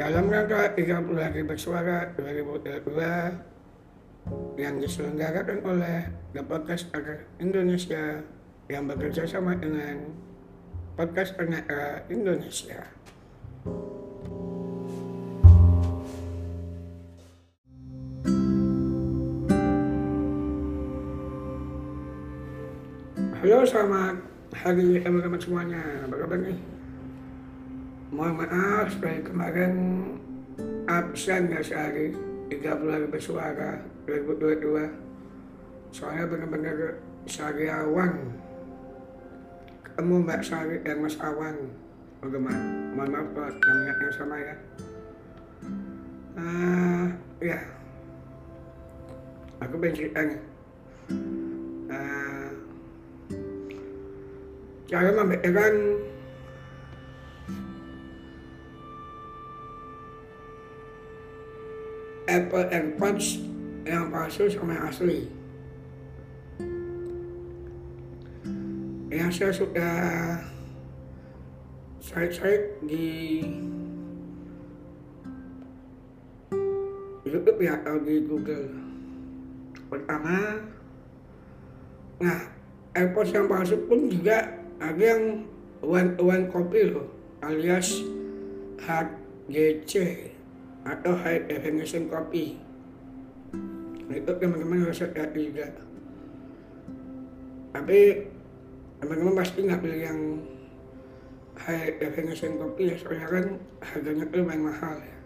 Dalam rangka 30 hari bersuara 2022 yang diselenggarakan oleh The Podcast Indonesia yang bekerja sama dengan Podcast Era Indonesia. Halo, selamat hari teman-teman semuanya. Apa kabar nih? Mohon maaf dari kemarin absen ya sehari 30 hari bersuara 2022 soalnya benar-benar sariawan ketemu Mbak Sari dan Mas Awan bagaimana mohon maaf kalau namanya yang sama ya. Uh, ya. Aku pengen cerita nih. Uh, cara membedakan Apple AirPods yang palsu sama yang asli. Yang saya sudah cari-cari di YouTube ya atau di Google. Pertama, nah AirPods yang palsu pun juga ada yang one one copy loh, alias HGC atau high definition copy. Itu teman-teman harus hati juga. Tapi teman-teman pasti nggak beli yang high definition copy ya soalnya kan harganya itu lumayan mahal ya.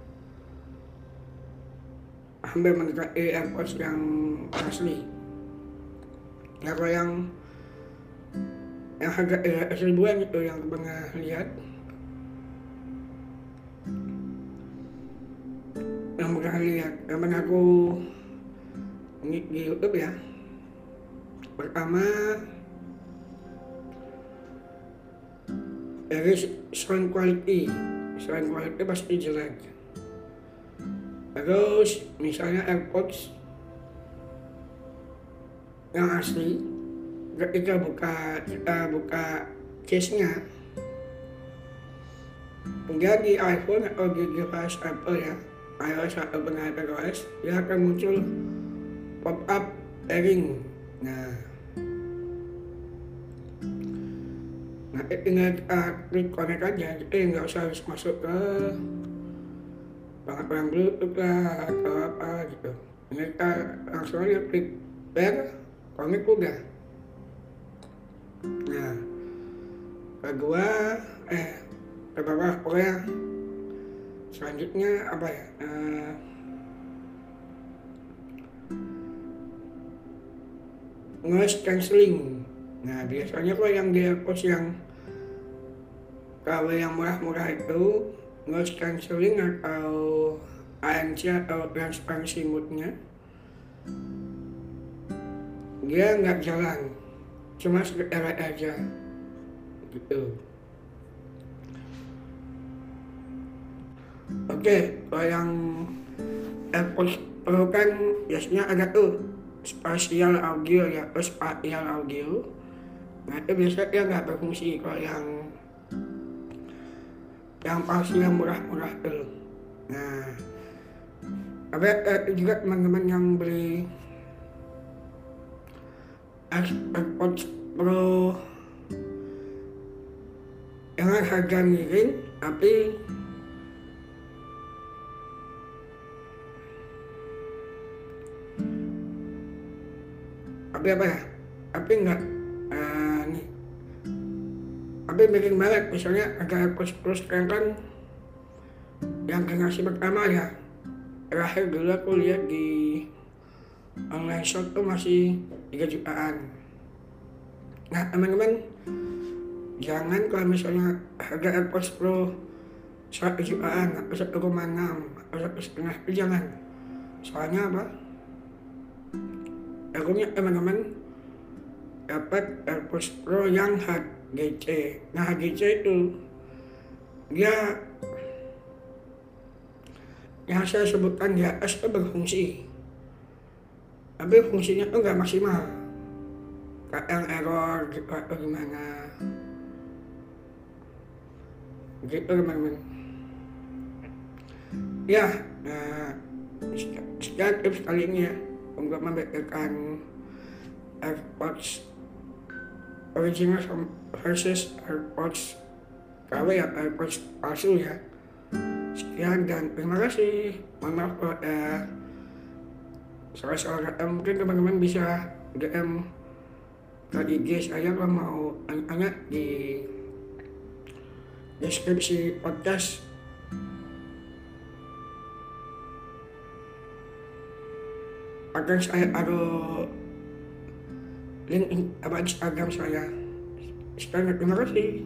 Hampir mendekati AirPods yang asli. Ya kalau yang yang harga eh, seribuan itu yang pernah lihat yang pernah lihat. Yang pernah aku di YouTube ya. Pertama dari sound quality. Sound quality pasti jelek. Terus misalnya AirPods yang asli ketika buka kita buka case nya enggak di iPhone atau di device Apple ya iOS atau pengadaan iOS dia akan muncul pop up airing nah nah tinggal kita klik connect aja. Kita nggak usah harus masuk ke pengadaan bluetooth lah atau apa gitu. Ini kita langsung aja klik pair connect udah nah kedua eh kedua pokoknya selanjutnya apa ya? Uh, noise cancelling. Nah biasanya kok yang dia post yang kalau yang murah-murah itu noise cancelling atau ANC atau transparency mode-nya dia nggak jalan. Cuma sekedar aja gitu oke kalau yang AirPods Pro kan biasanya ada tuh spatial audio ya atau spatial audio. Nah itu biasanya dia nggak berfungsi kalau yang yang palsu yang murah-murah tuh. Nah ada eh, juga teman-teman yang beli AirPods Pro dengan harga miring tapi tapi apa ya? Tapi enggak uh, tapi bikin banget misalnya ada sekarang kan yang generasi pertama ya. Terakhir dulu aku lihat di online shop tuh masih 3 jutaan. Nah teman-teman jangan kalau misalnya harga AirPods Pro 1 jutaan atau 1,6 atau satu setengah itu jangan. Soalnya apa aku punya teman-teman dapat AirPods Pro yang HGC nah HGC itu dia yang saya sebutkan di atas itu berfungsi. Tapi fungsinya tuh nggak maksimal. Kayak yang error gitu atau gimana. Gitu teman-teman. Ya nah, sekian tips kali ini ya untuk membedakan AirPods original versus AirPods. KW ya AirPods palsu ya. Sekian dan terima kasih. Mohon maaf kalau ada salah-salah. Kata mungkin teman-teman bisa DM ke IG saya kalau mau anak di deskripsi podcast akan saya ada link apa Instagram saya. Sekarang terima kasih.